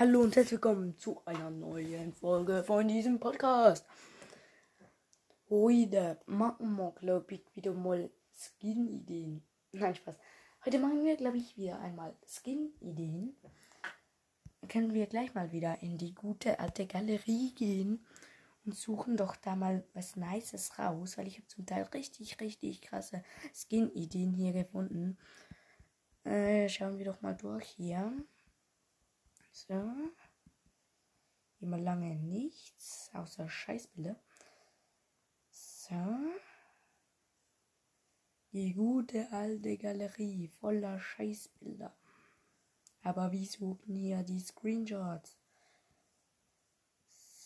Hallo und herzlich willkommen zu einer neuen Folge von diesem Podcast. Heute machen wir, glaube ich, wieder mal Skin-Ideen. Nein, Spaß. Heute machen wir, glaube ich, wieder einmal Skin-Ideen. Können wir gleich mal wieder in die gute alte Galerie gehen und suchen doch da mal was Nices raus, weil ich habe zum Teil richtig, richtig krasse Skin-Ideen hier gefunden. Äh, schauen wir doch mal durch hier. So. Immer lange nichts, außer Scheißbilder. So. Die gute alte Galerie voller Scheißbilder. Aber wie suchen hier die Screenshots?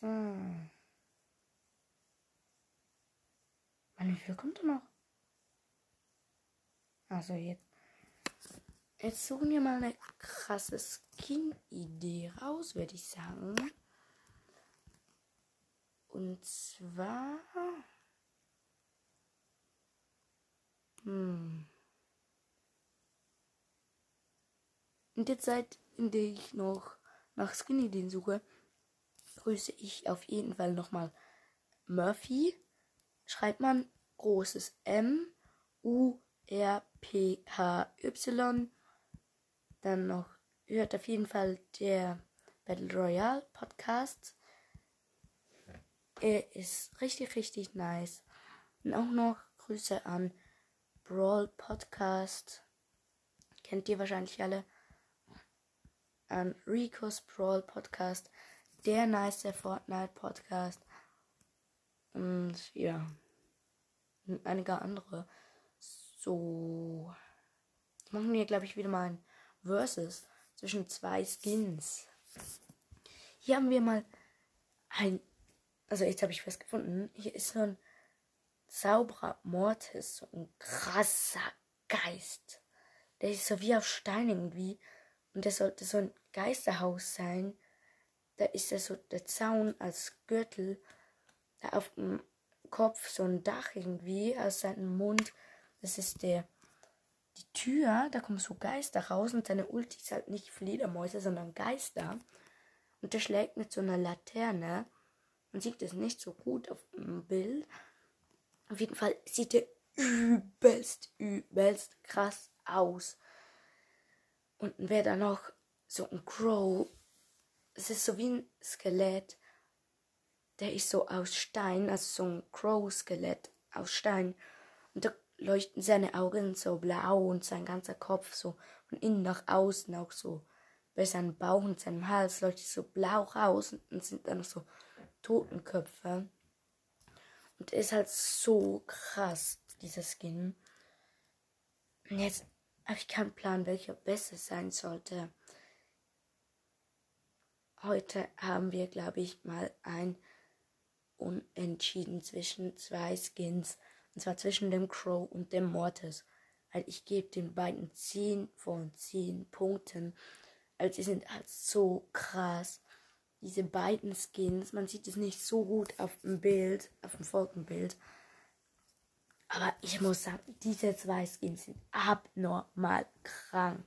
So. Mann, wie viel kommt da noch? Also jetzt. Jetzt suchen wir mal eine krasse Skin-Idee raus, würde ich sagen. Und zwar. Hm. In der Zeit, in der ich noch nach Skin-Ideen suche, grüße ich auf jeden Fall nochmal Murphy. Schreibt man großes M, U, R, P, H, Y dann noch hört auf jeden Fall der Battle Royale Podcast. Er ist richtig, richtig nice. Und auch noch Grüße an Brawl Podcast. Kennt ihr wahrscheinlich alle. An Rico's Brawl Podcast. Der nice Fortnite Podcast. Und ja. Und einige andere. So. Machen wir, glaube ich, wieder mal ein Versus zwischen zwei Skins. Hier haben wir mal ein. Also jetzt habe ich was gefunden. Hier ist so ein Zauberer Mortis, so ein krasser Geist. Der ist so wie auf Stein irgendwie. Und der sollte so ein Geisterhaus sein. Da ist er so der Zaun als Gürtel. Da auf dem Kopf so ein Dach irgendwie aus seinem Mund. Das ist der die Tür, da kommen so Geister raus und seine Ulti ist halt nicht Fledermäuse, sondern Geister. Und der schlägt mit so einer Laterne. Man sieht es nicht so gut auf dem Bild. Auf jeden Fall sieht er übelst, übelst krass aus. Und wer da noch so ein Crow, es ist so wie ein Skelett. Der ist so aus Stein, also so ein Crow-Skelett aus Stein. Und da leuchten seine Augen so blau und sein ganzer Kopf so von innen nach außen auch so. Bei seinem Bauch und seinem Hals leuchtet so blau raus und dann sind da noch so Totenköpfe. Und ist halt so krass, dieser Skin. Und jetzt habe ich keinen Plan, welcher besser sein sollte. Heute haben wir, glaube ich, mal ein Unentschieden zwischen zwei Skins. Und zwar zwischen dem Crow und dem Mortis. Halt, ich gebe den beiden 10 von 10 Punkten. Also, die sind halt so krass. Diese beiden Skins, man sieht es nicht so gut auf dem Bild, auf dem Folgenbild. Aber ich muss sagen, diese zwei Skins sind abnormal krank.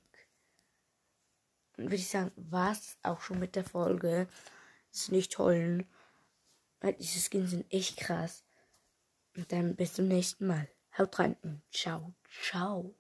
Und würde ich sagen, was auch schon mit der Folge. ist nicht toll. Weil diese Skins sind echt krass. Und dann bis zum nächsten Mal. Haut rein und ciao, ciao.